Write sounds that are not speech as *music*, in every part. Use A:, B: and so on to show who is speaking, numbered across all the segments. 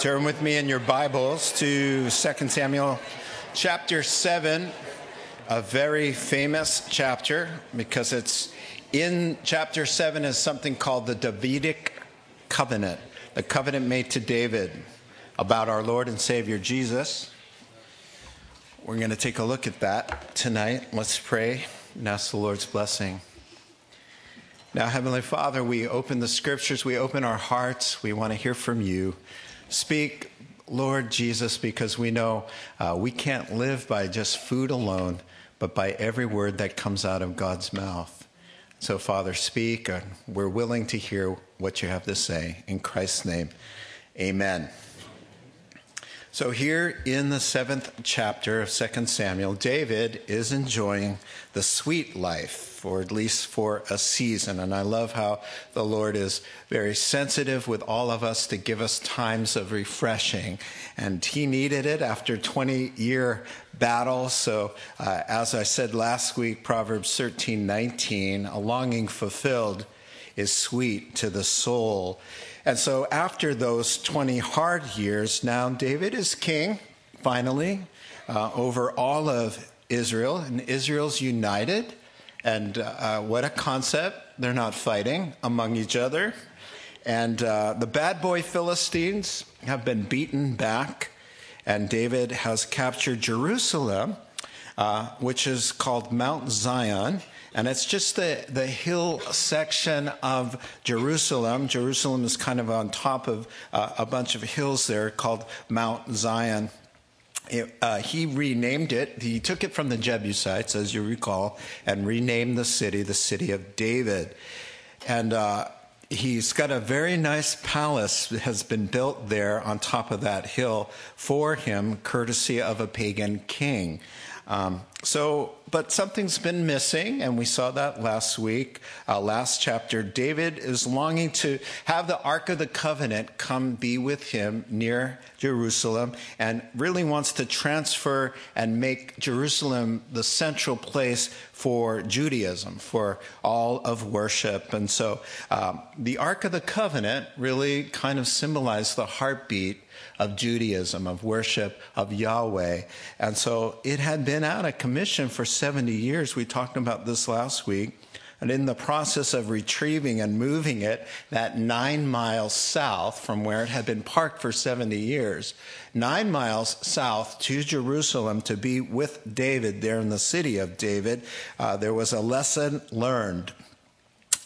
A: Turn with me in your Bibles to 2 Samuel chapter 7, a very famous chapter because it's in chapter 7 is something called the Davidic covenant, the covenant made to David about our Lord and Savior Jesus. We're going to take a look at that tonight. Let's pray and ask the Lord's blessing. Now, Heavenly Father, we open the scriptures, we open our hearts, we want to hear from you. Speak, Lord Jesus, because we know uh, we can't live by just food alone, but by every word that comes out of God's mouth. So, Father, speak. We're willing to hear what you have to say. In Christ's name, amen. So, here in the seventh chapter of 2 Samuel, David is enjoying the sweet life or at least for a season. And I love how the Lord is very sensitive with all of us to give us times of refreshing. And he needed it after 20 year battle. So, uh, as I said last week, Proverbs 13 19, a longing fulfilled is sweet to the soul. And so, after those 20 hard years, now David is king, finally, uh, over all of Israel, and Israel's united. And uh, what a concept. They're not fighting among each other. And uh, the bad boy Philistines have been beaten back, and David has captured Jerusalem, uh, which is called Mount Zion. And it's just the, the hill section of Jerusalem. Jerusalem is kind of on top of uh, a bunch of hills there called Mount Zion. It, uh, he renamed it. He took it from the Jebusites, as you recall, and renamed the city the city of David. And uh, he's got a very nice palace that has been built there on top of that hill for him, courtesy of a pagan king. Um, so, but something's been missing, and we saw that last week, uh, last chapter. David is longing to have the Ark of the Covenant come be with him near Jerusalem and really wants to transfer and make Jerusalem the central place for Judaism, for all of worship. And so um, the Ark of the Covenant really kind of symbolized the heartbeat of Judaism, of worship of Yahweh. And so it had been out of commission for 70 years. We talked about this last week. And in the process of retrieving and moving it that nine miles south from where it had been parked for 70 years, nine miles south to Jerusalem to be with David there in the city of David, uh, there was a lesson learned.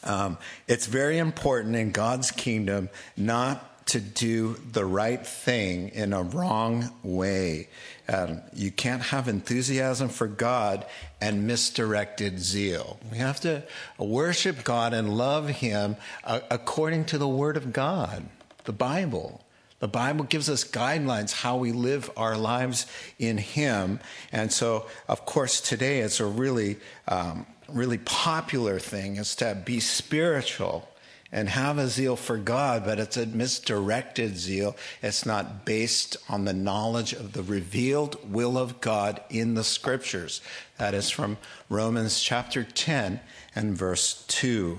A: Um, it's very important in God's kingdom not to do the right thing in a wrong way. Um, you can't have enthusiasm for God and misdirected zeal. We have to worship God and love Him uh, according to the Word of God, the Bible. The Bible gives us guidelines how we live our lives in Him. And so, of course, today it's a really, um, really popular thing is to be spiritual and have a zeal for God, but it's a misdirected zeal. It's not based on the knowledge of the revealed will of God in the scriptures. That is from Romans chapter 10 and verse 2.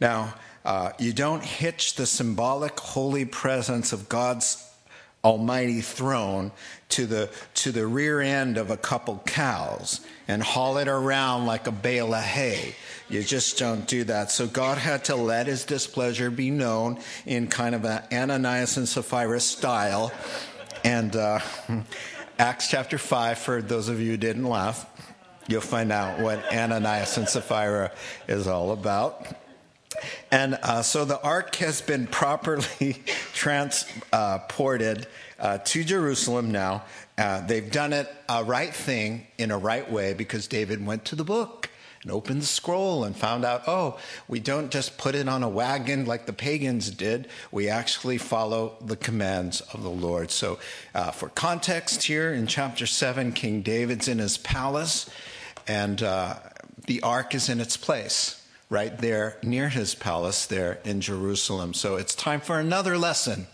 A: Now, uh, you don't hitch the symbolic holy presence of God's almighty throne to the, to the rear end of a couple cows and haul it around like a bale of hay. You just don't do that. So God had to let his displeasure be known in kind of an Ananias and Sapphira style. And uh, *laughs* Acts chapter 5, for those of you who didn't laugh, you'll find out what Ananias and Sapphira is all about. And uh, so the ark has been properly *laughs* transported uh, to Jerusalem now. Uh, they've done it a right thing in a right way because David went to the book and opened the scroll and found out, oh, we don't just put it on a wagon like the pagans did. We actually follow the commands of the Lord. So, uh, for context here in chapter 7, King David's in his palace, and uh, the ark is in its place right there near his palace there in Jerusalem. So, it's time for another lesson,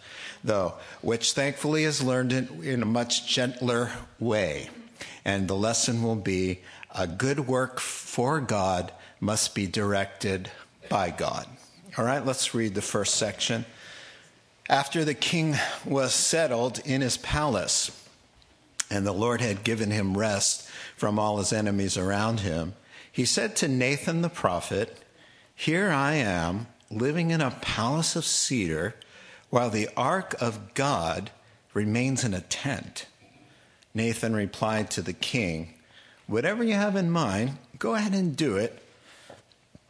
A: though, which thankfully is learned in, in a much gentler way. And the lesson will be a good work for God must be directed by God. All right, let's read the first section. After the king was settled in his palace, and the Lord had given him rest from all his enemies around him, he said to Nathan the prophet, Here I am, living in a palace of cedar, while the ark of God remains in a tent. Nathan replied to the king, Whatever you have in mind, go ahead and do it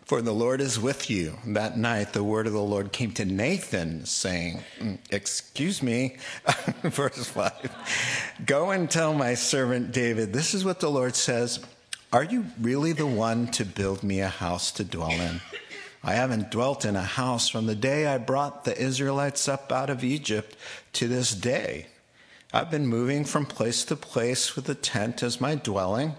A: for the Lord is with you. That night, the word of the Lord came to Nathan, saying, mm, Excuse me, *laughs* verse 5. Go and tell my servant David, this is what the Lord says Are you really the one to build me a house to dwell in? I haven't dwelt in a house from the day I brought the Israelites up out of Egypt to this day. I've been moving from place to place with the tent as my dwelling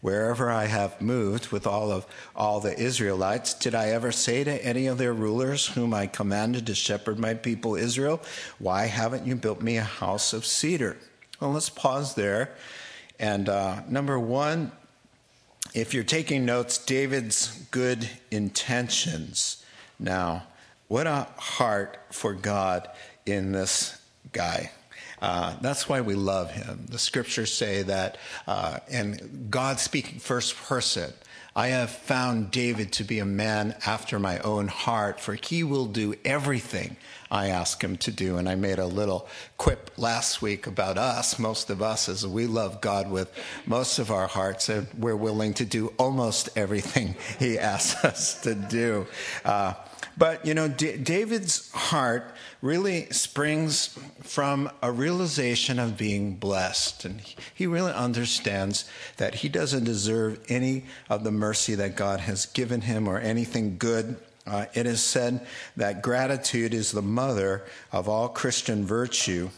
A: wherever I have moved with all of all the Israelites, did I ever say to any of their rulers whom I commanded to shepherd my people Israel, Why haven't you built me a house of cedar? Well, let's pause there. And uh, number one, if you're taking notes, David's good intentions. Now, what a heart for God in this guy. Uh, that's why we love him. The scriptures say that, uh, and God speaking first person, I have found David to be a man after my own heart, for he will do everything I ask him to do. And I made a little quip last week about us, most of us, as we love God with most of our hearts, and we're willing to do almost everything *laughs* he asks us to do. Uh, but, you know, D- David's heart really springs from a realization of being blessed. And he really understands that he doesn't deserve any of the mercy that God has given him or anything good. Uh, it is said that gratitude is the mother of all Christian virtue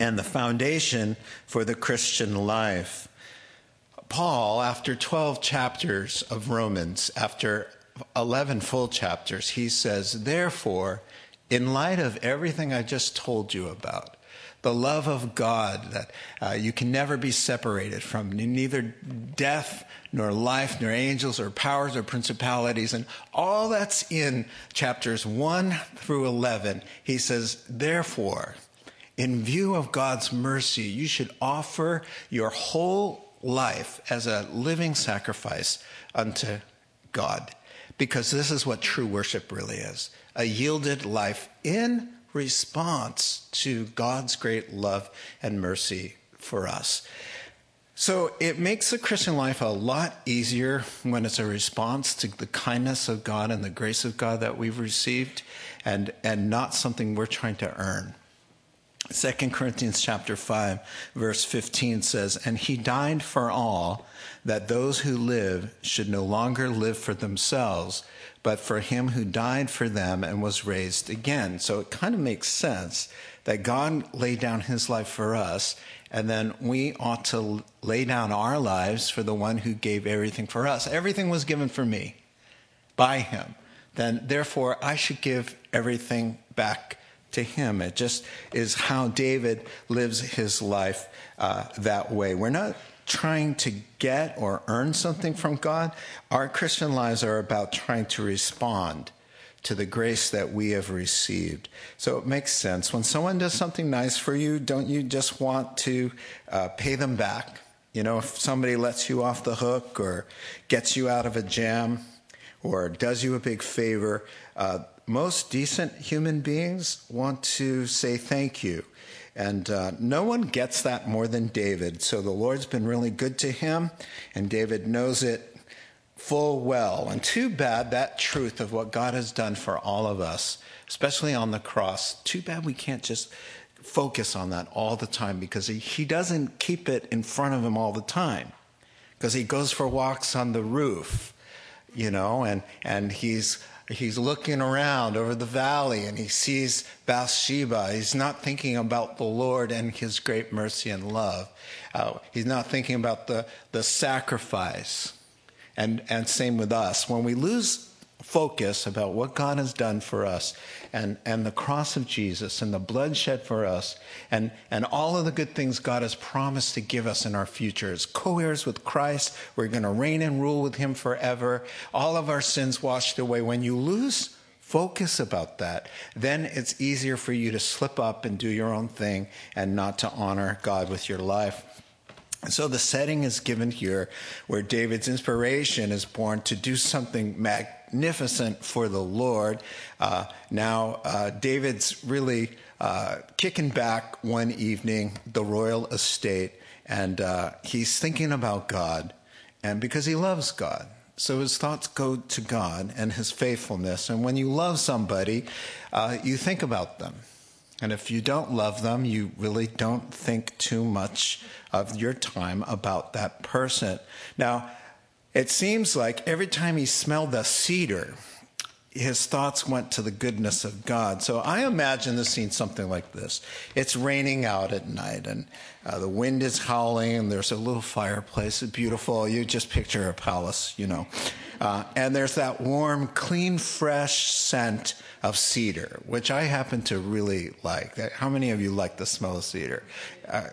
A: and the foundation for the Christian life. Paul, after 12 chapters of Romans, after 11 full chapters, he says, Therefore, in light of everything I just told you about, the love of God that uh, you can never be separated from, neither death nor life, nor angels or powers or principalities, and all that's in chapters 1 through 11. He says, Therefore, in view of God's mercy, you should offer your whole life as a living sacrifice unto God. Because this is what true worship really is a yielded life in response to God's great love and mercy for us. So it makes the Christian life a lot easier when it's a response to the kindness of God and the grace of God that we've received and, and not something we're trying to earn. 2 Corinthians chapter 5 verse 15 says, "And he died for all that those who live should no longer live for themselves, but for him who died for them and was raised again. So it kind of makes sense that God laid down his life for us, and then we ought to lay down our lives for the one who gave everything for us. Everything was given for me by him. Then, therefore, I should give everything back to him. It just is how David lives his life uh, that way. We're not trying to get or earn something from God. Our Christian lives are about trying to respond to the grace that we have received. So it makes sense. When someone does something nice for you, don't you just want to uh, pay them back? You know, if somebody lets you off the hook or gets you out of a jam or does you a big favor, uh, most decent human beings want to say thank you and uh, no one gets that more than David. So the Lord's been really good to him, and David knows it full well. And too bad that truth of what God has done for all of us, especially on the cross, too bad we can't just focus on that all the time because he, he doesn't keep it in front of him all the time. Because he goes for walks on the roof, you know, and, and he's he's looking around over the valley and he sees Bathsheba. He's not thinking about the Lord and his great mercy and love. Uh, he's not thinking about the, the sacrifice. And, and same with us. When we lose focus about what God has done for us and, and the cross of Jesus and the blood shed for us and, and all of the good things God has promised to give us in our future. As co heirs with Christ, we're going to reign and rule with Him forever. All of our sins washed away. When you lose focus about that, then it's easier for you to slip up and do your own thing and not to honor God with your life. So the setting is given here where David's inspiration is born to do something magnificent for the Lord. Uh, now, uh, David's really uh, kicking back one evening, the royal estate, and uh, he's thinking about God, and because he loves God. So his thoughts go to God and his faithfulness. And when you love somebody, uh, you think about them. And if you don't love them, you really don't think too much of your time about that person. Now, it seems like every time he smelled the cedar, his thoughts went to the goodness of God. So I imagine the scene something like this. It's raining out at night and uh, the wind is howling and there's a little fireplace. It's beautiful. You just picture a palace, you know. Uh, and there's that warm, clean, fresh scent of cedar, which I happen to really like. How many of you like the smell of cedar? Uh,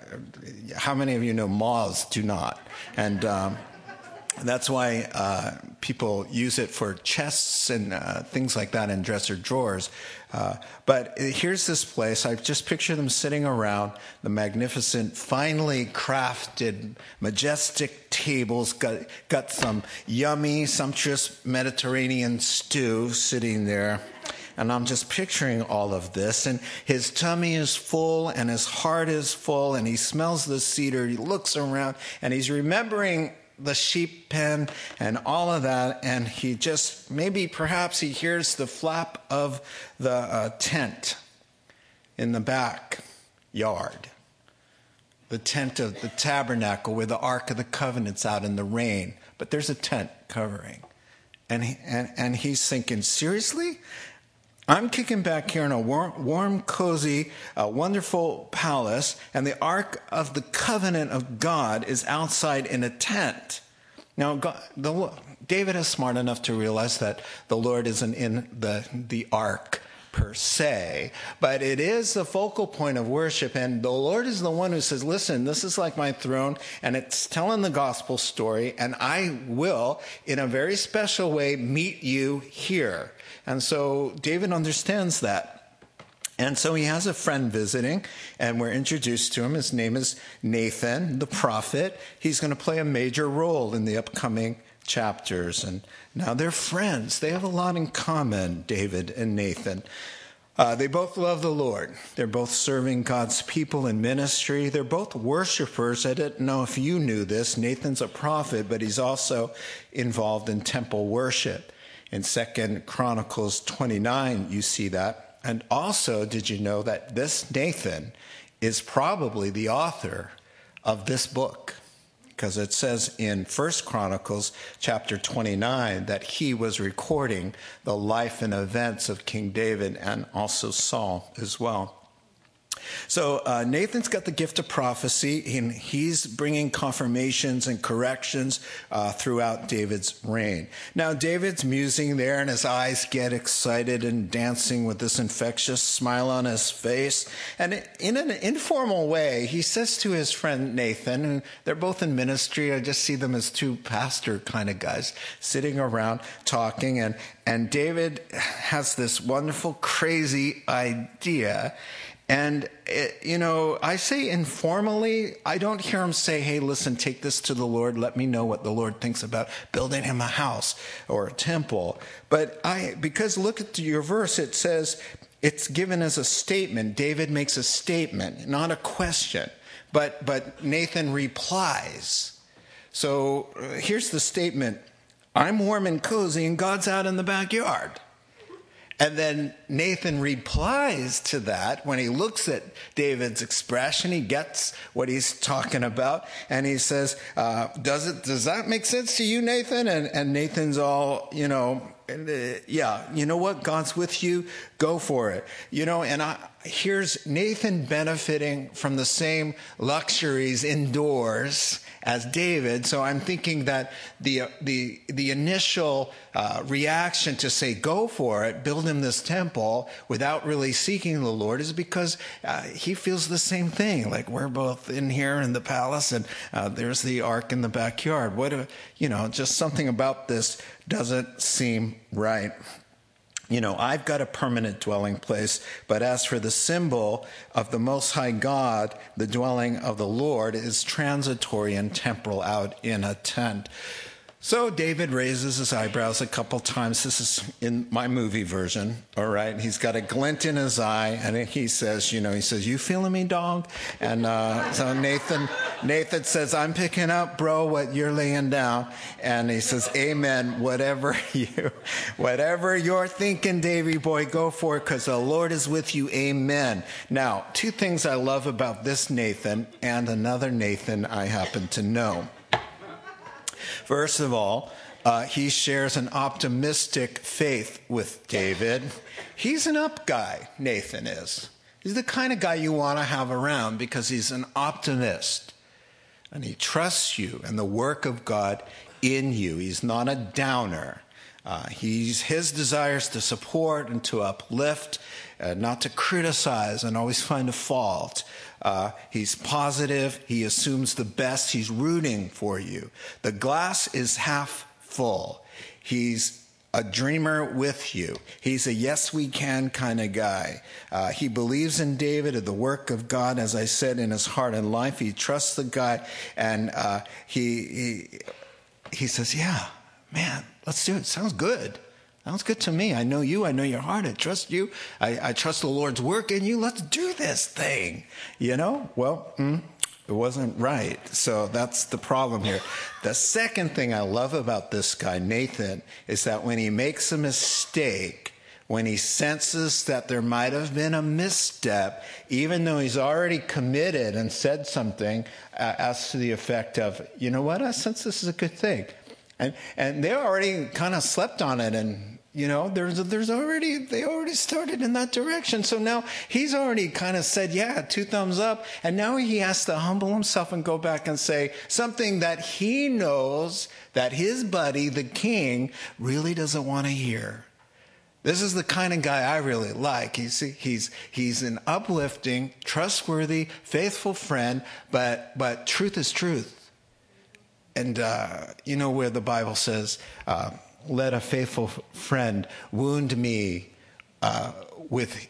A: how many of you know moths do not? And um, that's why uh, people use it for chests and uh, things like that in dresser drawers. Uh, but here's this place. I just picture them sitting around the magnificent, finely crafted, majestic tables. Got, got some yummy, sumptuous Mediterranean stew sitting there. And I'm just picturing all of this. And his tummy is full and his heart is full and he smells the cedar. He looks around and he's remembering the sheep pen and all of that. And he just, maybe perhaps he hears the flap of the uh, tent in the back yard. The tent of the tabernacle where the Ark of the Covenant's out in the rain. But there's a tent covering. And, he, and, and he's thinking, seriously? I'm kicking back here in a warm, warm cozy, uh, wonderful palace, and the Ark of the Covenant of God is outside in a tent. Now, God, the, David is smart enough to realize that the Lord isn't in the, the ark per se, but it is the focal point of worship. And the Lord is the one who says, Listen, this is like my throne, and it's telling the gospel story, and I will, in a very special way, meet you here. And so David understands that. And so he has a friend visiting, and we're introduced to him. His name is Nathan, the prophet. He's going to play a major role in the upcoming chapters. And now they're friends. They have a lot in common, David and Nathan. Uh, they both love the Lord. They're both serving God's people in ministry. They're both worshipers. I didn't know if you knew this. Nathan's a prophet, but he's also involved in temple worship. In Second Chronicles 29, you see that. And also, did you know that this Nathan is probably the author of this book? Because it says in First Chronicles chapter 29 that he was recording the life and events of King David and also Saul as well. So uh, Nathan's got the gift of prophecy, and he's bringing confirmations and corrections uh, throughout David's reign. Now, David's musing there, and his eyes get excited and dancing with this infectious smile on his face. And in an informal way, he says to his friend Nathan, and they're both in ministry. I just see them as two pastor kind of guys sitting around talking, and and David has this wonderful, crazy idea. And, it, you know, I say informally, I don't hear him say, hey, listen, take this to the Lord. Let me know what the Lord thinks about building him a house or a temple. But I, because look at your verse, it says it's given as a statement. David makes a statement, not a question. But, but Nathan replies. So uh, here's the statement I'm warm and cozy, and God's out in the backyard. And then Nathan replies to that when he looks at David's expression. He gets what he's talking about, and he says, uh, "Does it? Does that make sense to you, Nathan?" And, and Nathan's all, you know, yeah, you know what? God's with you. Go for it. You know, and I, here's Nathan benefiting from the same luxuries indoors as David. So I'm thinking that the, the, the initial uh, reaction to say, go for it, build him this temple without really seeking the Lord is because uh, he feels the same thing. Like we're both in here in the palace and uh, there's the ark in the backyard. What, a, you know, just something about this doesn't seem right. You know, I've got a permanent dwelling place, but as for the symbol of the Most High God, the dwelling of the Lord is transitory and temporal out in a tent. So David raises his eyebrows a couple times. This is in my movie version, all right? He's got a glint in his eye, and he says, you know, he says, "You feeling me, dog?" And uh, so Nathan, Nathan says, "I'm picking up, bro, what you're laying down." And he says, "Amen. Whatever *laughs* you, whatever you're thinking, Davy boy, go for it, because the Lord is with you. Amen." Now, two things I love about this Nathan and another Nathan I happen to know. First of all, uh, he shares an optimistic faith with David. He's an up guy, Nathan is. He's the kind of guy you want to have around because he's an optimist. And he trusts you and the work of God in you. He's not a downer. Uh, he's, his desires to support and to uplift, uh, not to criticize and always find a fault. Uh, he's positive. He assumes the best. He's rooting for you. The glass is half full. He's a dreamer with you. He's a yes, we can kind of guy. Uh, he believes in David and the work of God, as I said, in his heart and life. He trusts the guy, and uh, he, he, he says, Yeah, man, let's do it. Sounds good. Sounds good to me. I know you. I know your heart. I trust you. I, I trust the Lord's work in you. Let's do this thing. You know? Well, mm, it wasn't right. So that's the problem here. The second thing I love about this guy, Nathan, is that when he makes a mistake, when he senses that there might have been a misstep, even though he's already committed and said something uh, as to the effect of, you know what, I sense this is a good thing. And, and they already kind of slept on it and you know there's there's already they already started in that direction so now he's already kind of said yeah two thumbs up and now he has to humble himself and go back and say something that he knows that his buddy the king really doesn't want to hear this is the kind of guy I really like. He's, he's, he's an uplifting, trustworthy, faithful friend, but, but truth is truth. And uh, you know where the Bible says, uh, let a faithful friend wound me uh, with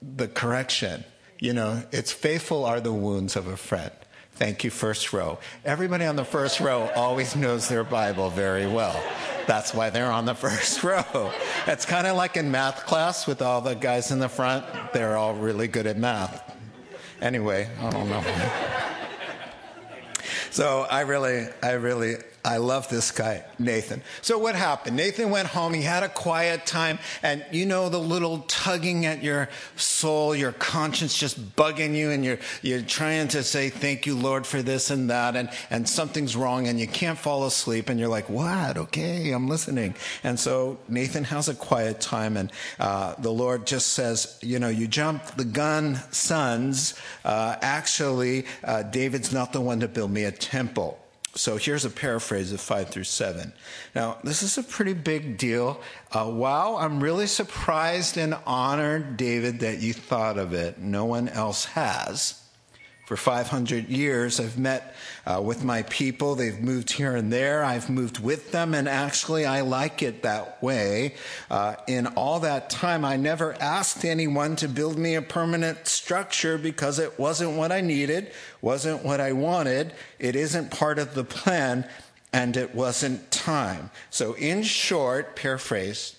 A: the correction. You know, it's faithful are the wounds of a friend. Thank you, first row. Everybody on the first row always knows their Bible very well. That's why they're on the first *laughs* row. It's kind of like in math class with all the guys in the front. They're all really good at math. Anyway, I don't know. *laughs* So I really, I really, I love this guy, Nathan. So what happened? Nathan went home. He had a quiet time. And you know, the little tugging at your soul, your conscience just bugging you. And you're, you're trying to say, thank you, Lord, for this and that. And, and something's wrong and you can't fall asleep. And you're like, what? Okay, I'm listening. And so Nathan has a quiet time. And uh, the Lord just says, you know, you jumped the gun, sons. Uh, actually, uh, David's not the one to build me a temple. So here's a paraphrase of 5 through 7. Now, this is a pretty big deal. Uh, wow, I'm really surprised and honored, David, that you thought of it. No one else has. For 500 years, I've met uh, with my people. They've moved here and there. I've moved with them, and actually, I like it that way. Uh, in all that time, I never asked anyone to build me a permanent structure because it wasn't what I needed, wasn't what I wanted. It isn't part of the plan, and it wasn't time. So, in short, paraphrase,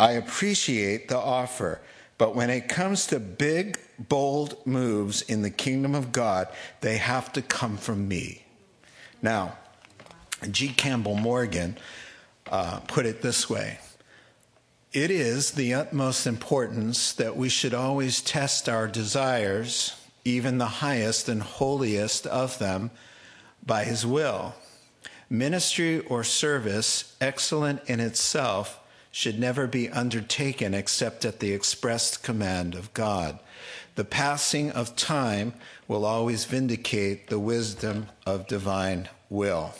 A: I appreciate the offer. But when it comes to big, bold moves in the kingdom of God, they have to come from me. Now, G. Campbell Morgan uh, put it this way It is the utmost importance that we should always test our desires, even the highest and holiest of them, by His will. Ministry or service, excellent in itself, should never be undertaken except at the expressed command of God. The passing of time will always vindicate the wisdom of divine will.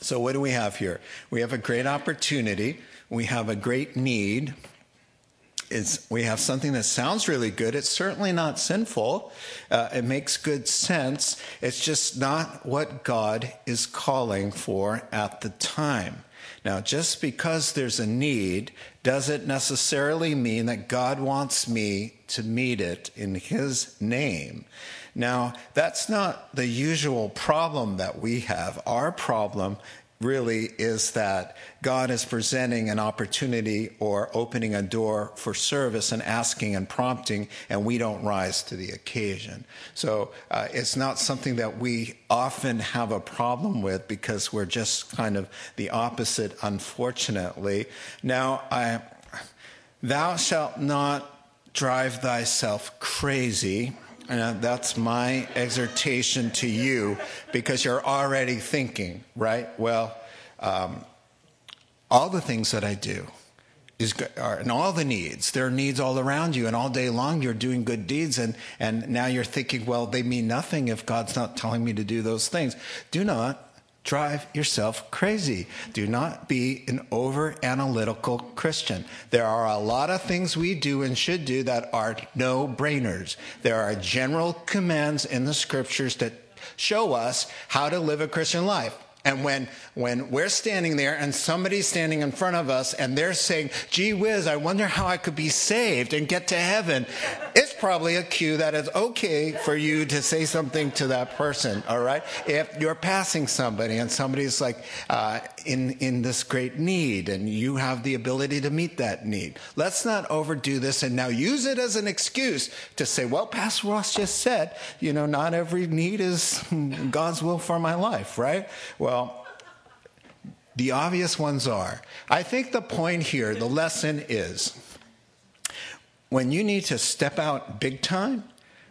A: So, what do we have here? We have a great opportunity, we have a great need. It's, we have something that sounds really good. It's certainly not sinful. Uh, it makes good sense. It's just not what God is calling for at the time. Now, just because there's a need doesn't necessarily mean that God wants me to meet it in His name. Now, that's not the usual problem that we have. Our problem really is that God is presenting an opportunity or opening a door for service and asking and prompting, and we don't rise to the occasion. So uh, it's not something that we often have a problem with because we're just kind of the opposite, unfortunately. Now, I, thou shalt not drive thyself crazy. And that's my exhortation to you because you're already thinking, right? Well, um, all the things that I do is are, and all the needs, there are needs all around you, and all day long you're doing good deeds, and, and now you're thinking, well, they mean nothing if God's not telling me to do those things. Do not drive yourself crazy. Do not be an over analytical Christian. There are a lot of things we do and should do that are no brainers. There are general commands in the scriptures that show us how to live a Christian life. And when, when we're standing there and somebody's standing in front of us and they're saying, gee whiz, I wonder how I could be saved and get to heaven, it's probably a cue that it's okay for you to say something to that person, all right? If you're passing somebody and somebody's like uh, in, in this great need and you have the ability to meet that need, let's not overdo this and now use it as an excuse to say, well, Pastor Ross just said, you know, not every need is *laughs* God's will for my life, right? Well, well, the obvious ones are. I think the point here, the lesson is when you need to step out big time,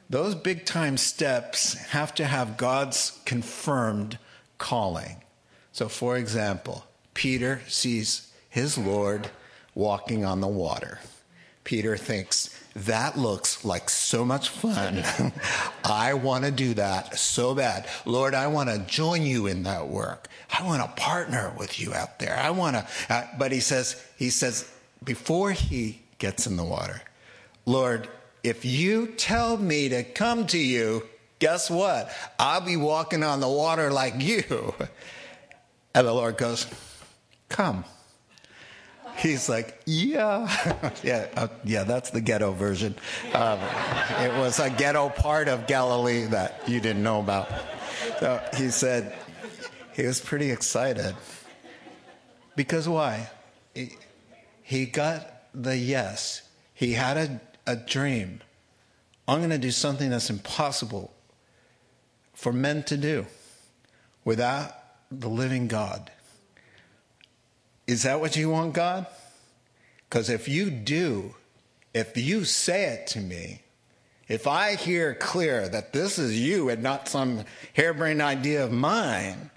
A: those big time steps have to have God's confirmed calling. So, for example, Peter sees his Lord walking on the water. Peter thinks, that looks like so much fun. *laughs* I want to do that so bad. Lord, I want to join you in that work. I want to partner with you out there. I want to, uh, but he says, he says, before he gets in the water, Lord, if you tell me to come to you, guess what? I'll be walking on the water like you. *laughs* And the Lord goes, Come. He's like, yeah, *laughs* yeah, uh, yeah. That's the ghetto version. Um, it was a ghetto part of Galilee that you didn't know about. So he said he was pretty excited because why? He, he got the yes. He had a, a dream. I'm going to do something that's impossible for men to do without the living God. Is that what you want, God? Because if you do, if you say it to me, if I hear clear that this is you and not some harebrained idea of mine,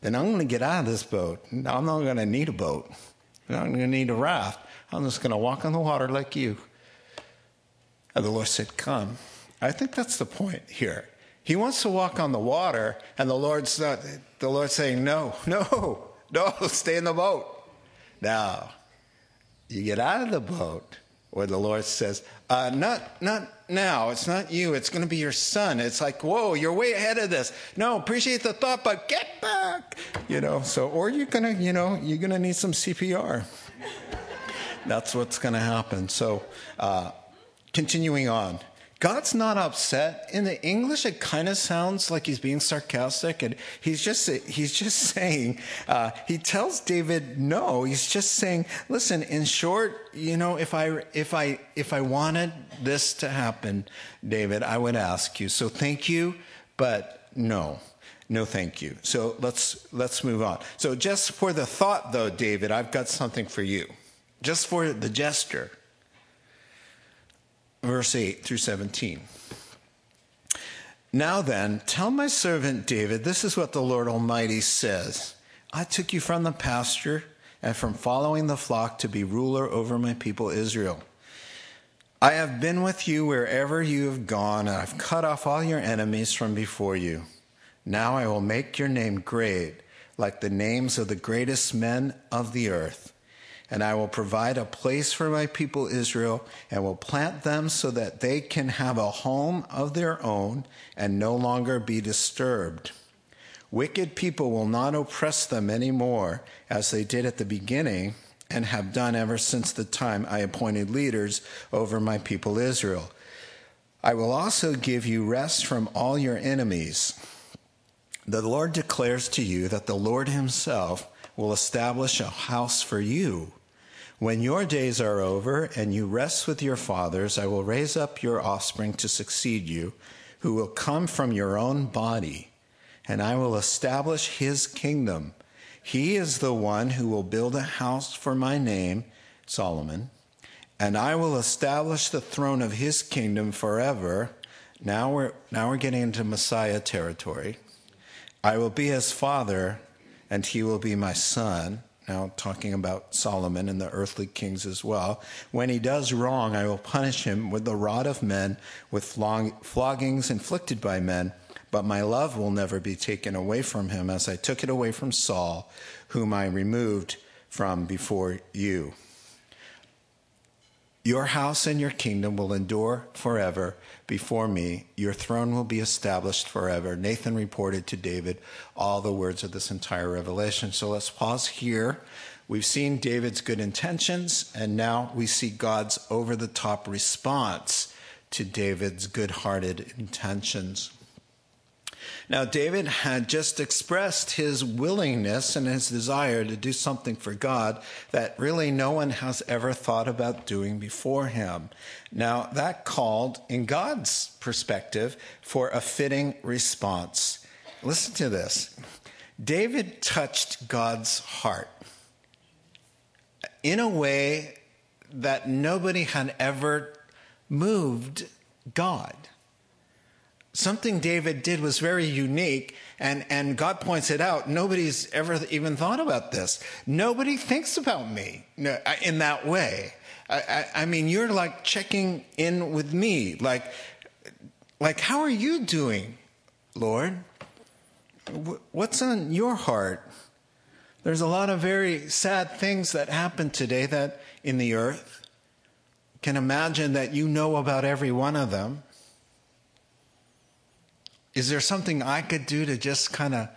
A: then I'm going to get out of this boat. I'm not going to need a boat. I'm not going to need a raft. I'm just going to walk on the water like you. And the Lord said, Come. I think that's the point here. He wants to walk on the water, and the Lord's not, the Lord's saying, No, no, *laughs* no, stay in the boat. Now, you get out of the boat where the Lord says, uh, not, not now, it's not you, it's going to be your son. It's like, whoa, you're way ahead of this. No, appreciate the thought, but get back. You know, so, or you're going to, you know, you're going to need some CPR. That's what's going to happen. So, uh, continuing on. God's not upset. In the English, it kind of sounds like he's being sarcastic, and he's just he's just *laughs* saying uh, he tells David no. He's just saying, listen. In short, you know, if I if I if I wanted this to happen, David, I would ask you. So thank you, but no. No, thank you. So let's let's move on. So just for the thought, though, David, I've got something for you. Just for the gesture verse 8 through 17. Now then, tell my servant David, this is what the Lord Almighty says I took you from the pasture and from following the flock to be ruler over my people Israel. I have been with you wherever you have gone, and I've cut off all your enemies from before you. Now I will make your name great, like the names of the greatest men of the earth and I will provide a place for my people Israel and will plant them so that they can have a home of their own and no longer be disturbed. Wicked people will not oppress them anymore as they did at the beginning and have done ever since the time I appointed leaders over my people Israel. I will also give you rest from all your enemies. The Lord declares to you that the Lord Himself will establish a house for you. When your days are over and you rest with your fathers, I will raise up your offspring to succeed you, who will come from your own body, and I will establish His kingdom. He is the one who will build a house for my name, Solomon and I will establish the throne of his kingdom forever. Now we're, now we're getting into Messiah territory. I will be his father, and he will be my son. Now, talking about Solomon and the earthly kings as well. When he does wrong, I will punish him with the rod of men, with floggings inflicted by men. But my love will never be taken away from him, as I took it away from Saul, whom I removed from before you. Your house and your kingdom will endure forever before me. Your throne will be established forever. Nathan reported to David all the words of this entire revelation. So let's pause here. We've seen David's good intentions, and now we see God's over the top response to David's good hearted intentions. Now, David had just expressed his willingness and his desire to do something for God that really no one has ever thought about doing before him. Now, that called, in God's perspective, for a fitting response. Listen to this David touched God's heart in a way that nobody had ever moved God something David did was very unique, and, and God points it out. Nobody's ever even thought about this. Nobody thinks about me uh, in that way. I, I, I mean, you're like checking in with me, like, like, how are you doing, Lord? What's on your heart? There's a lot of very sad things that happen today that in the earth. Can imagine that you know about every one of them. Is there something I could do to just kind of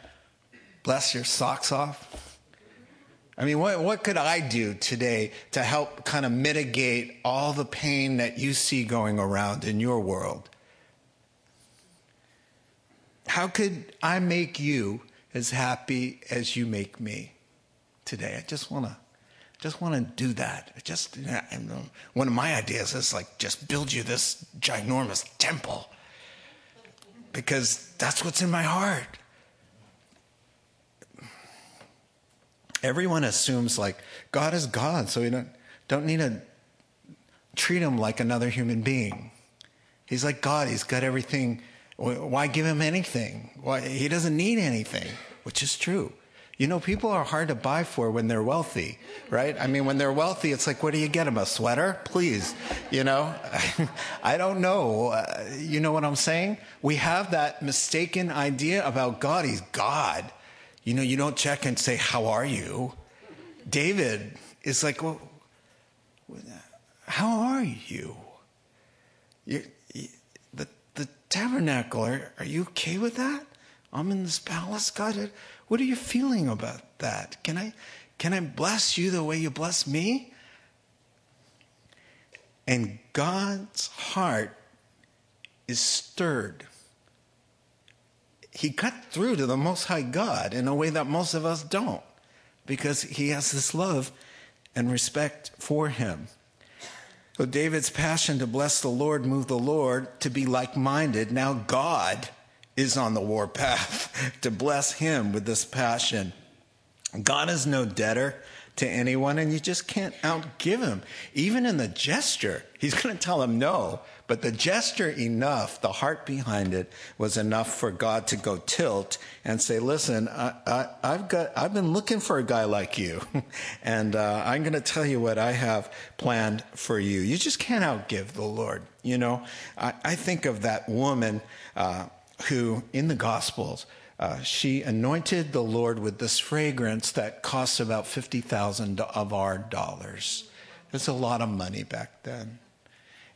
A: bless your socks off? I mean, what, what could I do today to help kind of mitigate all the pain that you see going around in your world? How could I make you as happy as you make me today? I just want to just want to do that. I just one of my ideas is like just build you this ginormous temple because that's what's in my heart. Everyone assumes like God is God, so we don't, don't need to treat him like another human being. He's like God, he's got everything. Why give him anything? Why, he doesn't need anything, which is true. You know, people are hard to buy for when they're wealthy, right? I mean, when they're wealthy, it's like, what do you get them? A sweater? Please. You know, *laughs* I don't know. Uh, you know what I'm saying? We have that mistaken idea about God. He's God. You know, you don't check and say, how are you? David is like, well, how are you? you, you the, the tabernacle, are, are you okay with that? I'm in this palace, God. What are you feeling about that? Can I, can I bless you the way you bless me? And God's heart is stirred. He cut through to the Most High God in a way that most of us don't because he has this love and respect for him. So David's passion to bless the Lord moved the Lord to be like minded. Now God is on the warpath *laughs* to bless him with this passion. God is no debtor to anyone, and you just can't outgive him. Even in the gesture, he's *laughs* going to tell him no, but the gesture enough, the heart behind it, was enough for God to go tilt and say, "Listen, I, have got, I've been looking for a guy like you, *laughs* and uh, I'm going to tell you what I have planned for you. You just can't outgive the Lord." You know, I, I think of that woman. Uh, who, in the Gospels, uh, she anointed the Lord with this fragrance that costs about 50,000 of our dollars. That's a lot of money back then.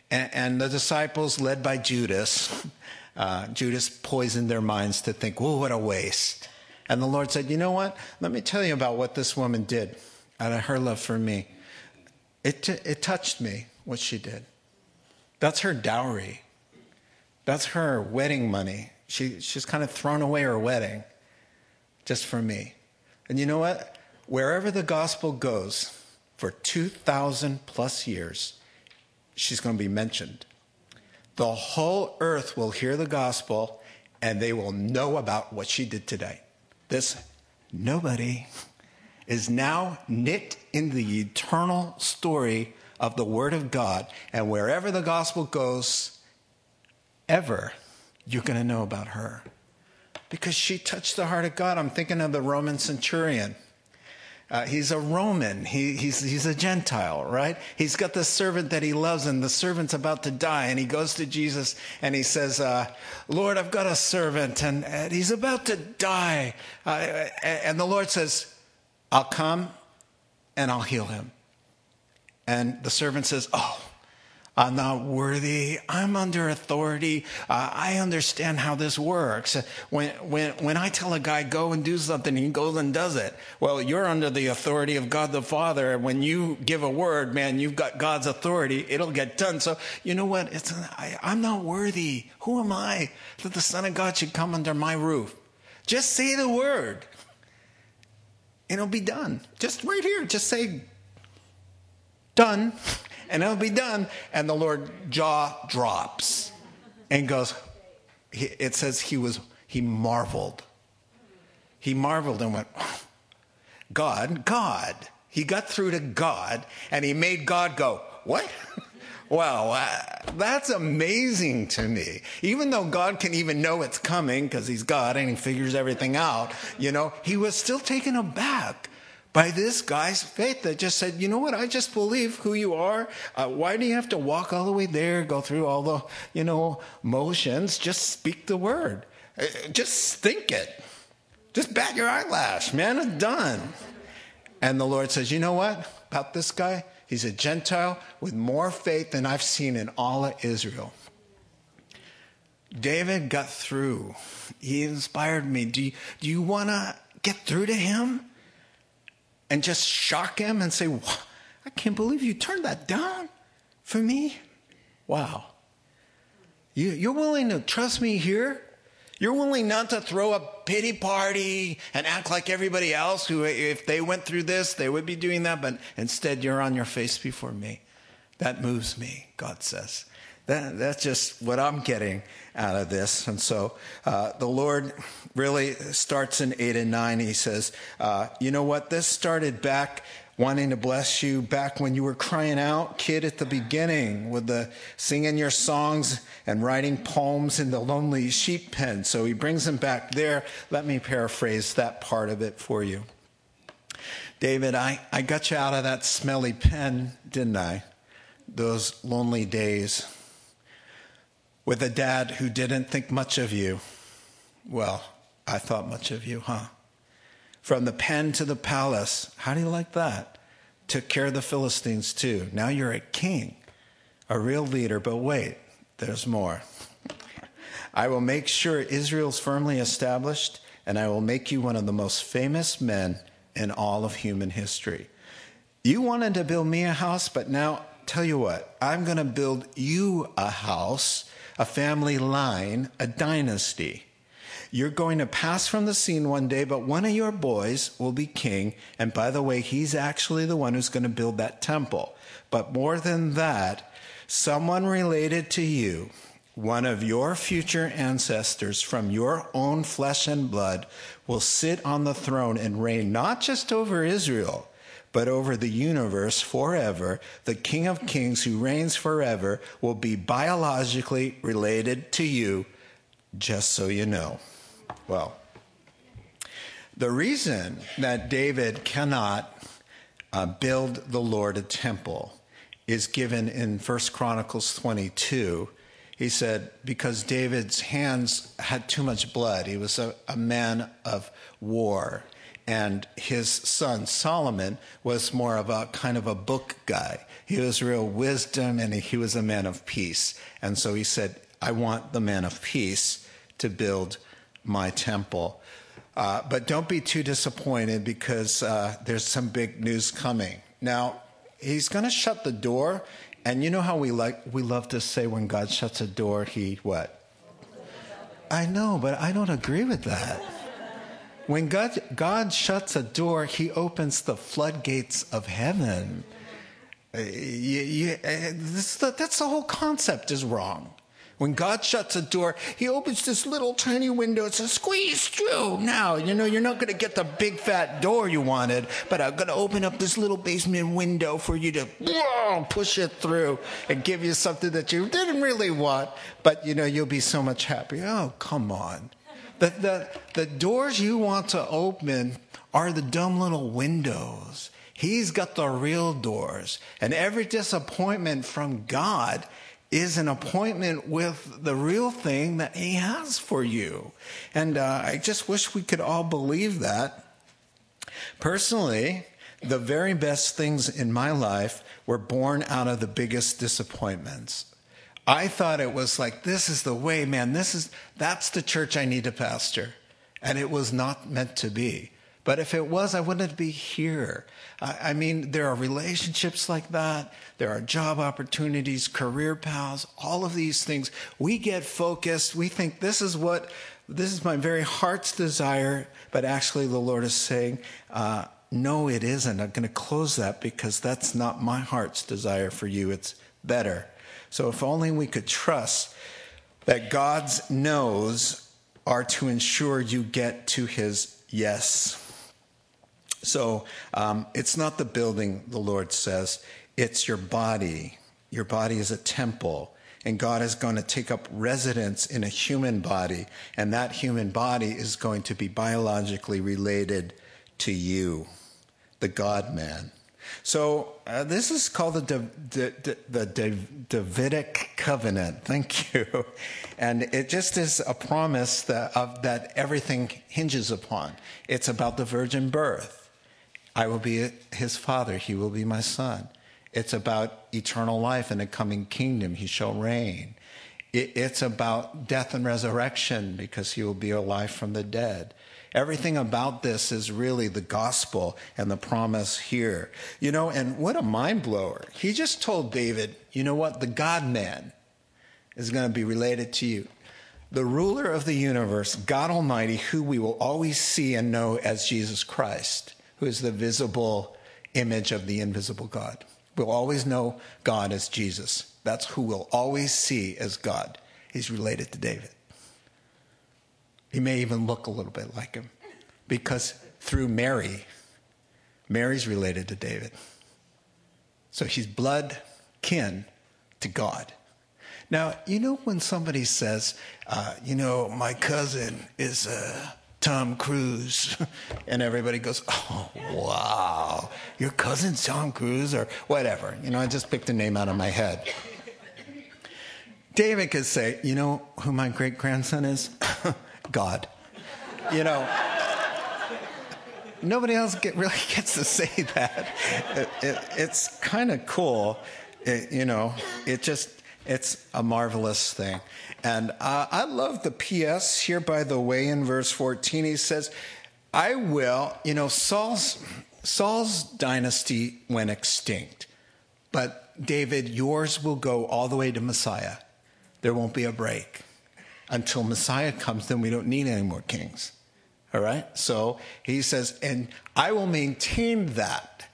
A: And, and the disciples, led by Judas, *laughs* uh, Judas poisoned their minds to think, "Well, what a waste. And the Lord said, You know what? Let me tell you about what this woman did out of her love for me. It, t- it touched me, what she did. That's her dowry. That's her wedding money. She, she's kind of thrown away her wedding just for me. And you know what? Wherever the gospel goes for 2,000 plus years, she's going to be mentioned. The whole earth will hear the gospel and they will know about what she did today. This nobody is now knit in the eternal story of the Word of God. And wherever the gospel goes, ever, you're going to know about her. Because she touched the heart of God. I'm thinking of the Roman centurion. Uh, he's a Roman. He, he's, he's a Gentile, right? He's got the servant that he loves, and the servant's about to die. And he goes to Jesus and he says, uh, Lord, I've got a servant, and, and he's about to die. Uh, and the Lord says, I'll come and I'll heal him. And the servant says, Oh, I'm not worthy. I'm under authority. Uh, I understand how this works. When, when, when I tell a guy, go and do something, he goes and does it. Well, you're under the authority of God the Father. When you give a word, man, you've got God's authority. It'll get done. So, you know what? It's, I, I'm not worthy. Who am I that the Son of God should come under my roof? Just say the word and it'll be done. Just right here, just say, done and it'll be done. And the Lord jaw drops and goes, it says he was, he marveled. He marveled and went, God, God. He got through to God and he made God go, what? *laughs* Wow, uh, that's amazing to me. Even though God can even know it's coming because he's God and he figures everything out, you know, he was still taken aback by this guy's faith that just said, you know what, I just believe who you are. Uh, why do you have to walk all the way there, go through all the, you know, motions? Just speak the word. Uh, just think it. Just bat your eyelash, man, it's done. And the Lord says, you know what about this guy? He's a Gentile with more faith than I've seen in all of Israel. David got through. He inspired me. Do you, do you want to get through to him? And just shock him and say, I can't believe you turned that down for me. Wow. You, you're willing to trust me here? You're willing not to throw a pity party and act like everybody else who, if they went through this, they would be doing that, but instead you're on your face before me. That moves me, God says. That, that's just what I'm getting out of this. And so uh, the Lord really starts in 8 and 9. He says, uh, You know what? This started back wanting to bless you back when you were crying out, kid, at the beginning with the singing your songs and writing poems in the lonely sheep pen. So he brings him back there. Let me paraphrase that part of it for you. David, I, I got you out of that smelly pen, didn't I? Those lonely days with a dad who didn't think much of you. Well, I thought much of you, huh? From the pen to the palace. How do you like that? Took care of the Philistines too. Now you're a king, a real leader. But wait, there's more. I will make sure Israel's firmly established, and I will make you one of the most famous men in all of human history. You wanted to build me a house, but now, tell you what, I'm going to build you a house a family line, a dynasty. You're going to pass from the scene one day, but one of your boys will be king. And by the way, he's actually the one who's going to build that temple. But more than that, someone related to you, one of your future ancestors from your own flesh and blood, will sit on the throne and reign not just over Israel, but over the universe forever. The King of Kings who reigns forever will be biologically related to you, just so you know. Well, the reason that David cannot uh, build the Lord a temple is given in 1 Chronicles 22. He said, because David's hands had too much blood. He was a, a man of war and his son Solomon was more of a kind of a book guy. He was real wisdom and he was a man of peace. And so he said, I want the man of peace to build my temple. Uh, but don't be too disappointed because uh, there's some big news coming. Now, he's going to shut the door, and you know how we like we love to say when God shuts a door, he what? I know, but I don't agree with that. When God, God shuts a door, he opens the floodgates of heaven. Uh, you, you, uh, this, that's the whole concept is wrong. When God shuts a door, He opens this little tiny window. It says, squeeze through. Now, you know, you're not going to get the big fat door you wanted, but I'm going to open up this little basement window for you to push it through and give you something that you didn't really want, but, you know, you'll be so much happier. Oh, come on. The, the, the doors you want to open are the dumb little windows. He's got the real doors. And every disappointment from God is an appointment with the real thing that He has for you. And uh, I just wish we could all believe that. Personally, the very best things in my life were born out of the biggest disappointments. I thought it was like, this is the way, man, this is, that's the church I need to pastor. And it was not meant to be. But if it was, I wouldn't be here. I, mean, there are relationships like that. There are job opportunities, career paths, all of these things. We get focused. We think this is what, this is my very heart's desire. But actually, the Lord is saying, uh, no, it isn't. I'm going to close that because that's not my heart's desire for you. It's better. So if only we could trust that God's no's are to ensure you get to his yes. So um, it's not the building, the Lord says, it's your body. Your body is a temple. And God is going to take up residence in a human body, and that human body is going to be biologically related to you, the God man. So uh, this is called the, the, the, the Davidic covenant. Thank you. *laughs* And it just is a promise that, of, that everything hinges upon. It's about the virgin birth. I will be his father, he will be my son. It's about eternal life and a coming kingdom, he shall reign. It's about death and resurrection because he will be alive from the dead. Everything about this is really the gospel and the promise here. You know, and what a mind blower. He just told David, you know what? The God man is going to be related to you. The ruler of the universe, God Almighty, who we will always see and know as Jesus Christ who is the visible image of the invisible God. We'll always know God as Jesus. That's who we'll always see as God. He's related to David. He may even look a little bit like him because through Mary, Mary's related to David. So he's blood kin to God. Now, you know when somebody says, uh, you know, my cousin is a Tom Cruise. *laughs* And everybody goes, oh, wow, your cousin's Tom Cruise or whatever. You know, I just picked a name out of my head. David could say, you know who my great grandson is? *laughs* God. You know, nobody else get, really *laughs* gets to say that. It, it, it's kind of cool. It, you know, it just, it's a marvelous thing. And uh, I love the PS here, by the way, in verse 14. He says, I will, you know, Saul's, Saul's dynasty went extinct, but David, yours will go all the way to Messiah. There won't be a break. Until Messiah comes, then we don't need any more kings. All right? So he says, and I will maintain that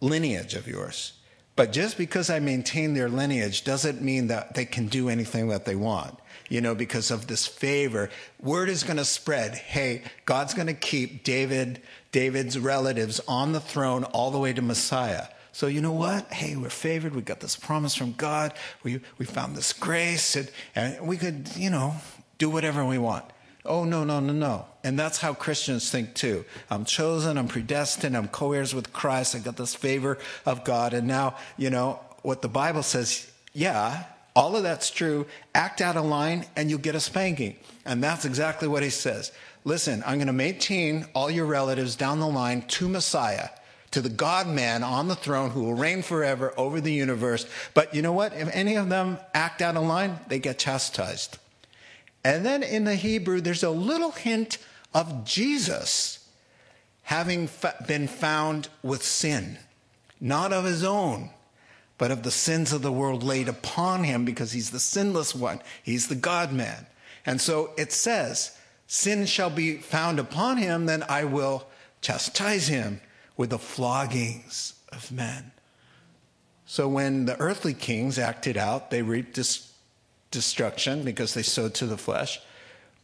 A: lineage of yours. But just because I maintain their lineage doesn't mean that they can do anything that they want. You know, because of this favor, word is going to spread. Hey, God's going to keep David, David's relatives on the throne all the way to Messiah. So you know what? Hey, we're favored. We got this promise from God. We we found this grace, and, and we could, you know, do whatever we want. Oh, no, no, no, no. And that's how Christians think too. I'm chosen, I'm predestined, I'm co heirs with Christ, I got this favor of God. And now, you know, what the Bible says, yeah, all of that's true. Act out of line and you'll get a spanking. And that's exactly what he says. Listen, I'm going to maintain all your relatives down the line to Messiah, to the God man on the throne who will reign forever over the universe. But you know what? If any of them act out of line, they get chastised. And then in the Hebrew, there's a little hint of Jesus having been found with sin, not of his own, but of the sins of the world laid upon him because he's the sinless one. He's the God man. And so it says, Sin shall be found upon him, then I will chastise him with the floggings of men. So when the earthly kings acted out, they reaped dis- destruction because they sowed to the flesh.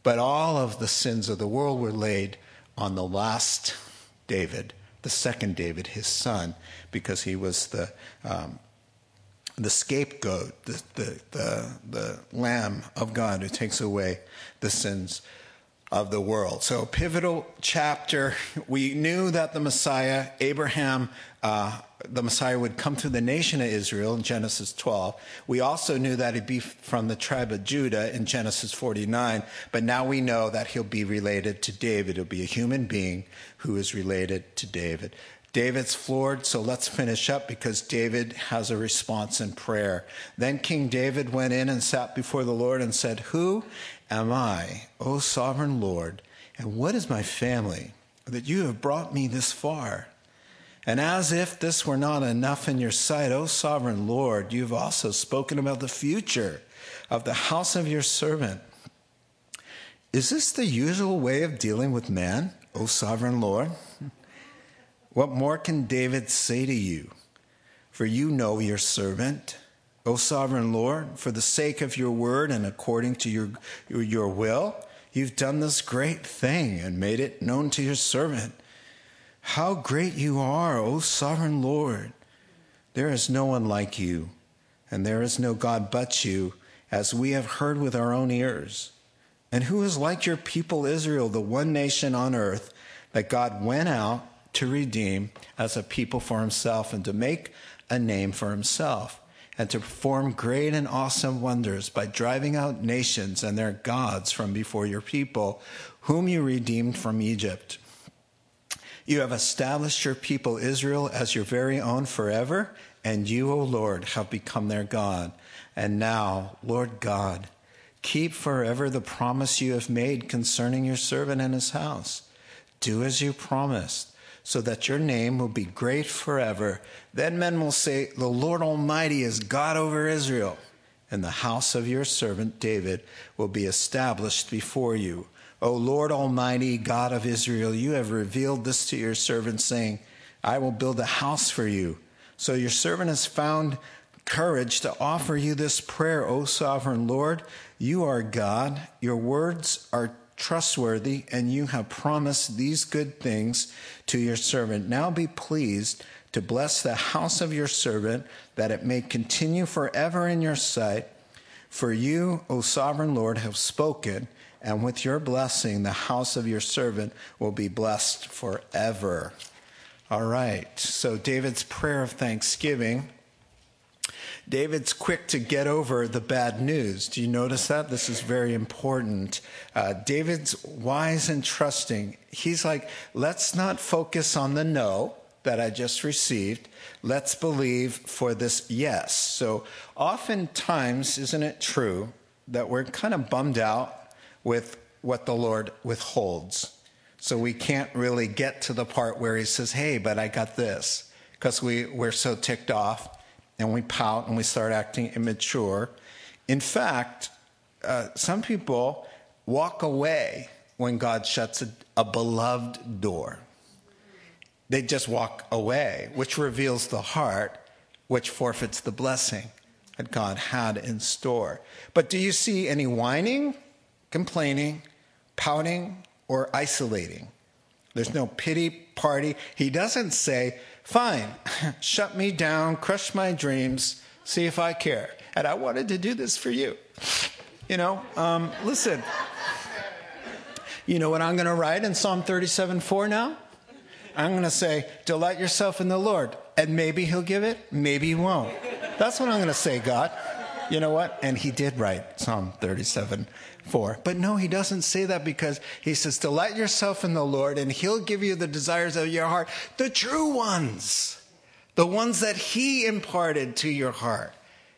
A: But all of the sins of the world were laid on the last David, the second David, his son, because he was the um, the scapegoat, the, the, the, the lamb of God who takes away the sins of the world. So, pivotal chapter. We knew that the Messiah, Abraham, uh, the Messiah would come through the nation of Israel in Genesis 12. We also knew that he'd be from the tribe of Judah in Genesis 49. But now we know that he'll be related to David. He'll be a human being who is related to David. David's floored, so let's finish up because David has a response in prayer. Then King David went in and sat before the Lord and said, Who am I, O sovereign Lord, and what is my family, that you have brought me this far? And as if this were not enough in your sight, O sovereign Lord, you've also spoken about the future of the house of your servant. Is this the usual way of dealing with man, O sovereign Lord? What more can David say to you? For you know your servant, O sovereign Lord, for the sake of your word and according to your, your will, you've done this great thing and made it known to your servant. How great you are, O sovereign Lord! There is no one like you, and there is no God but you, as we have heard with our own ears. And who is like your people Israel, the one nation on earth, that God went out to redeem as a people for himself and to make a name for himself and to perform great and awesome wonders by driving out nations and their gods from before your people, whom you redeemed from Egypt. You have established your people Israel as your very own forever, and you, O Lord, have become their God. And now, Lord God, keep forever the promise you have made concerning your servant and his house. Do as you promised so that your name will be great forever. Then men will say, The Lord Almighty is God over Israel, and the house of your servant David will be established before you. O Lord Almighty, God of Israel, you have revealed this to your servant, saying, I will build a house for you. So your servant has found courage to offer you this prayer, O sovereign Lord. You are God. Your words are trustworthy, and you have promised these good things to your servant. Now be pleased to bless the house of your servant, that it may continue forever in your sight. For you, O sovereign Lord, have spoken, and with your blessing, the house of your servant will be blessed forever. All right, so David's prayer of thanksgiving David's quick to get over the bad news. Do you notice that? This is very important. Uh, David's wise and trusting. He's like, let's not focus on the no that I just received. Let's believe for this yes. So, oftentimes, isn't it true that we're kind of bummed out with what the Lord withholds? So, we can't really get to the part where He says, hey, but I got this, because we, we're so ticked off and we pout and we start acting immature. In fact, uh, some people walk away when God shuts a, a beloved door. They just walk away, which reveals the heart, which forfeits the blessing that God had in store. But do you see any whining, complaining, pouting, or isolating? There's no pity party. He doesn't say, Fine, *laughs* shut me down, crush my dreams, see if I care. And I wanted to do this for you. You know, um, listen. You know what I'm going to write in Psalm 37 4 now? I'm going to say, Delight yourself in the Lord. And maybe he'll give it, maybe he won't. That's what I'm going to say, God. You know what? And he did write Psalm 37 4. But no, he doesn't say that because he says, Delight yourself in the Lord, and he'll give you the desires of your heart, the true ones, the ones that he imparted to your heart.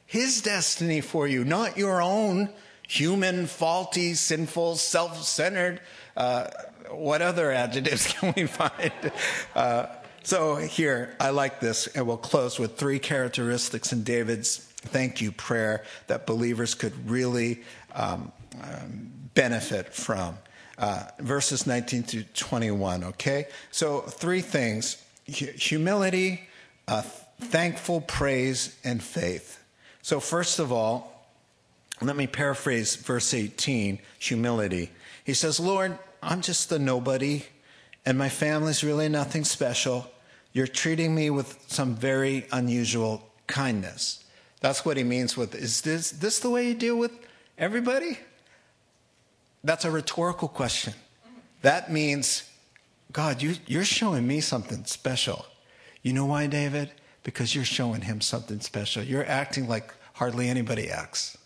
A: His destiny for you, not your own. human, faulty, sinful, self centered. Uh, what other adjectives *laughs* can we find? Uh, so here, I like this, and we'll close with three characteristics in David's thank you prayer that believers could really um, um, benefit from. Uh, verses 19 to 21, okay? So, three things humility, uh, thankful praise, and faith. So, first of all, let me paraphrase verse 18 humility. He says, Lord, I'm just a nobody, and my family's really nothing special. You're treating me with some very unusual kindness. That's what he means with is this, this the way you deal with everybody? That's a rhetorical question. That means, God, you, you're showing me something special. You know why, David? Because you're showing him something special. You're acting like hardly anybody acts.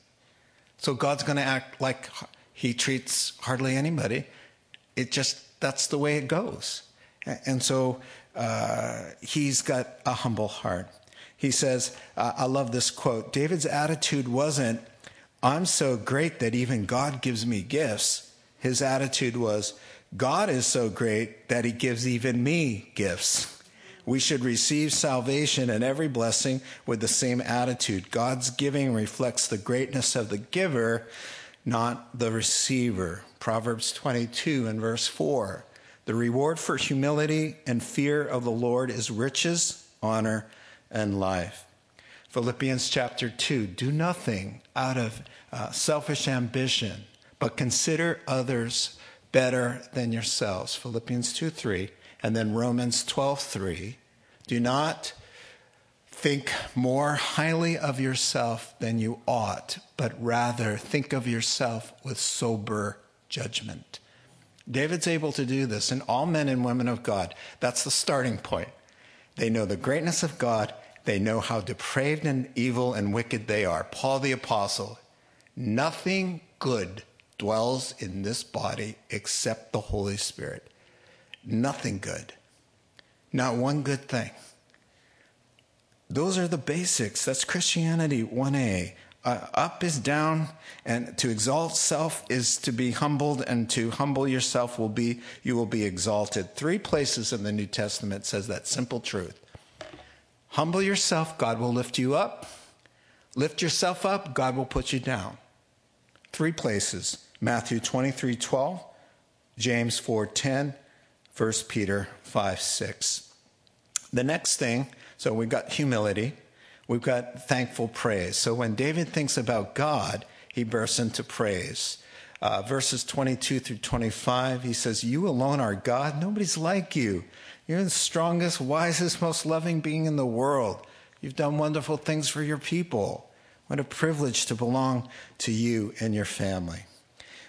A: So God's going to act like he treats hardly anybody. It just, that's the way it goes. And so uh, he's got a humble heart. He says, uh, I love this quote David's attitude wasn't, I'm so great that even God gives me gifts. His attitude was, God is so great that he gives even me gifts. We should receive salvation and every blessing with the same attitude. God's giving reflects the greatness of the giver, not the receiver. Proverbs 22 and verse 4. The reward for humility and fear of the Lord is riches, honor, and life. Philippians chapter 2 Do nothing out of uh, selfish ambition, but consider others better than yourselves. Philippians 2 3. And then Romans 12 3. Do not think more highly of yourself than you ought, but rather think of yourself with sober judgment. David's able to do this, and all men and women of God, that's the starting point. They know the greatness of God they know how depraved and evil and wicked they are. Paul the Apostle, nothing good dwells in this body except the Holy Spirit. Nothing good. Not one good thing. Those are the basics. That's Christianity 1A. Uh, up is down, and to exalt self is to be humbled, and to humble yourself will be you will be exalted. Three places in the New Testament says that simple truth. Humble yourself, God will lift you up. Lift yourself up, God will put you down. Three places Matthew 23 12, James 4 10, 1 Peter 5 6. The next thing, so we've got humility, we've got thankful praise. So when David thinks about God, he bursts into praise. Uh, verses 22 through 25, he says, You alone are God, nobody's like you. You're the strongest, wisest, most loving being in the world. You've done wonderful things for your people. What a privilege to belong to you and your family.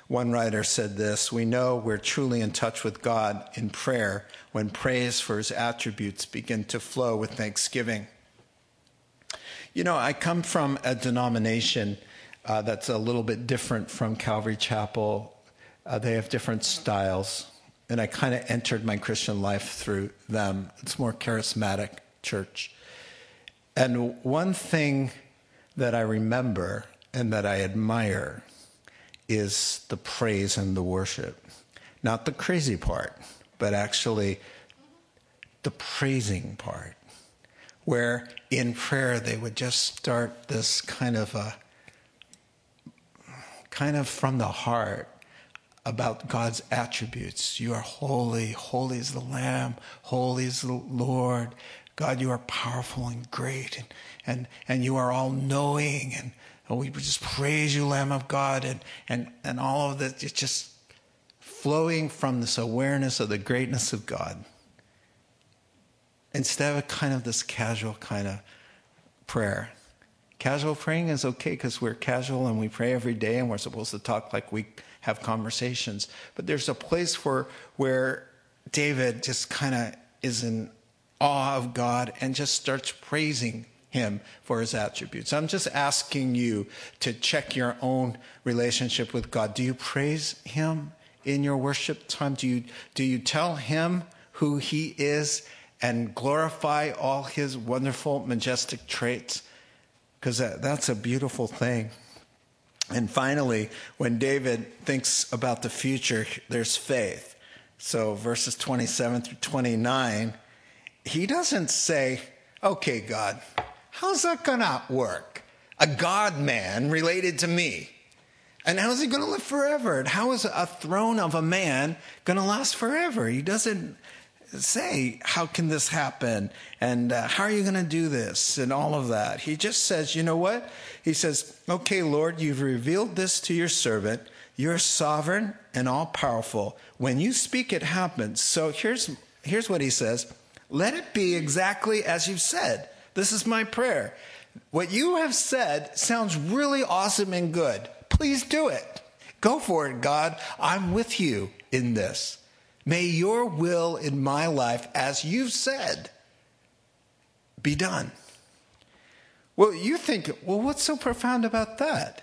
A: One writer said this We know we're truly in touch with God in prayer when praise for his attributes begin to flow with thanksgiving. You know, I come from a denomination uh, that's a little bit different from Calvary Chapel. Uh, they have different styles and I kind of entered my Christian life through them. It's more charismatic church. And one thing that I remember and that I admire is the praise and the worship. Not the crazy part, but actually the praising part, where in prayer they would just start this kind of a kind of from the heart about God's attributes. You are holy, holy is the Lamb, holy is the Lord. God, you are powerful and great, and, and, and you are all knowing. And, we just praise you, Lamb of God, and, and, and all of that. It's just flowing from this awareness of the greatness of God. Instead of kind of this casual kind of prayer. Casual praying is okay because we're casual and we pray every day and we're supposed to talk like we have conversations. But there's a place for where David just kind of is in awe of God and just starts praising him for his attributes. I'm just asking you to check your own relationship with God. Do you praise him in your worship time? Do you, do you tell him who he is and glorify all his wonderful, majestic traits? Because that, that's a beautiful thing. And finally, when David thinks about the future, there's faith. So, verses 27 through 29, he doesn't say, Okay, God, how's that going to work? A God man related to me. And how is he going to live forever? And how is a throne of a man going to last forever? He doesn't say, How can this happen? And uh, how are you going to do this? And all of that. He just says, You know what? He says, Okay, Lord, you've revealed this to your servant. You're sovereign and all powerful. When you speak, it happens. So here's, here's what he says Let it be exactly as you've said. This is my prayer. What you have said sounds really awesome and good. Please do it. Go for it, God. I'm with you in this. May your will in my life, as you've said, be done. Well, you think, well, what's so profound about that?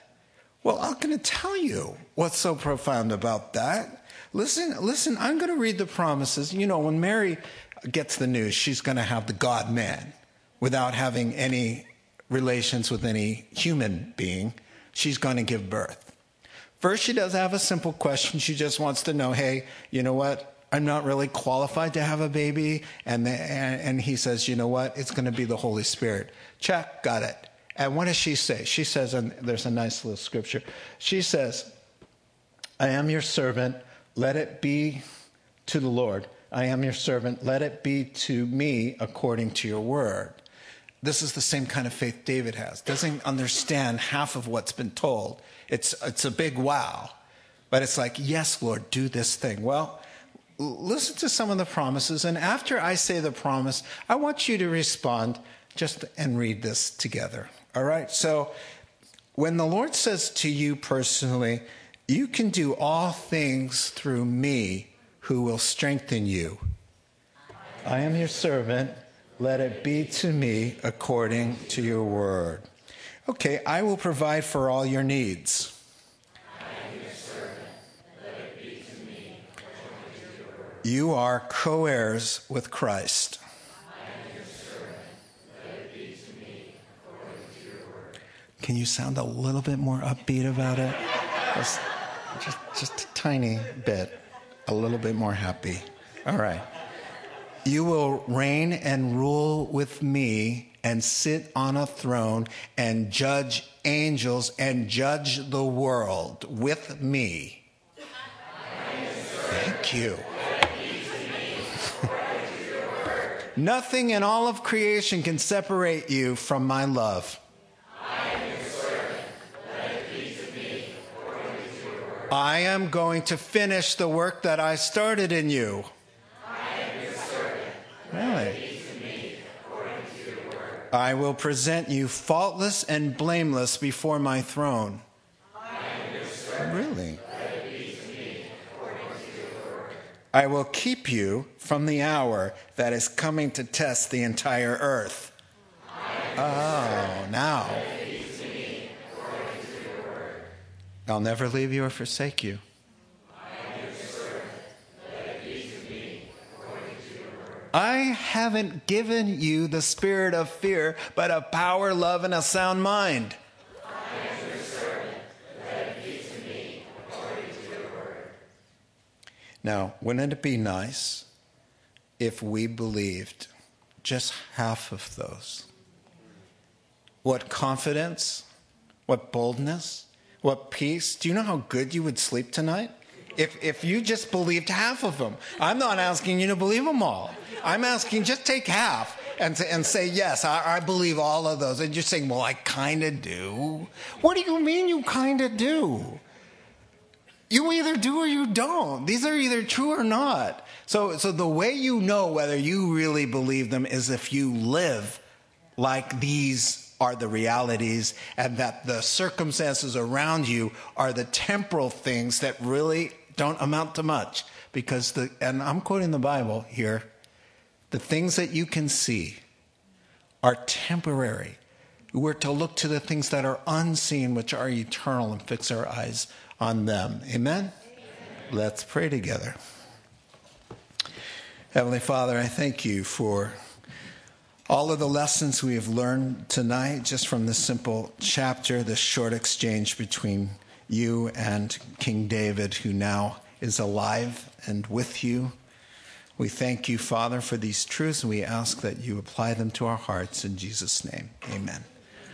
A: Well, I'm going to tell you what's so profound about that. Listen, listen, I'm going to read the promises. You know, when Mary gets the news, she's going to have the God man without having any relations with any human being. She's going to give birth. First, she does have a simple question. She just wants to know, hey, you know what? I'm not really qualified to have a baby. And, the, and, and he says, you know what? It's going to be the Holy Spirit. Check, got it. And what does she say? She says, and there's a nice little scripture. She says, I am your servant. Let it be to the Lord. I am your servant. Let it be to me according to your word. This is the same kind of faith David has. Doesn't understand half of what's been told. It's, it's a big wow. But it's like, yes, Lord, do this thing. Well, listen to some of the promises. And after I say the promise, I want you to respond just and read this together. All right? So when the Lord says to you personally, you can do all things through me who will strengthen you. I am your servant. Let it be to me according to your word. Okay, I will provide for all your needs. Your servant, let it be to me, you are co heirs with Christ. I am your servant, let it be to me. Can you sound a little bit more upbeat about it? Just, just, just a tiny bit, a little bit more happy. All right. You will reign and rule with me and sit on a throne and judge angels and judge the world with me. Thank you. *laughs* Nothing in all of creation can separate you from my love. I am going to finish the work that I started in you. Really? I will present you faultless and blameless before my throne. Really? I will keep you from the hour that is coming to test the entire earth. Oh, now. I'll never leave you or forsake you. I haven't given you the spirit of fear, but of power, love, and a sound mind. Now, wouldn't it be nice if we believed just half of those? What confidence, what boldness, what peace. Do you know how good you would sleep tonight? If, if you just believed half of them. I'm not asking you to believe them all. I'm asking just take half and, and say, yes, I, I believe all of those. And you're saying, well, I kind of do. What do you mean you kind of do? You either do or you don't. These are either true or not. So, so the way you know whether you really believe them is if you live like these are the realities and that the circumstances around you are the temporal things that really don't amount to much. Because the, and I'm quoting the Bible here, the things that you can see are temporary. We're to look to the things that are unseen, which are eternal, and fix our eyes on them. Amen? Amen? Let's pray together. Heavenly Father, I thank you for all of the lessons we have learned tonight just from this simple chapter, this short exchange between you and King David, who now is alive and with you. We thank you, Father, for these truths, and we ask that you apply them to our hearts in Jesus' name. Amen.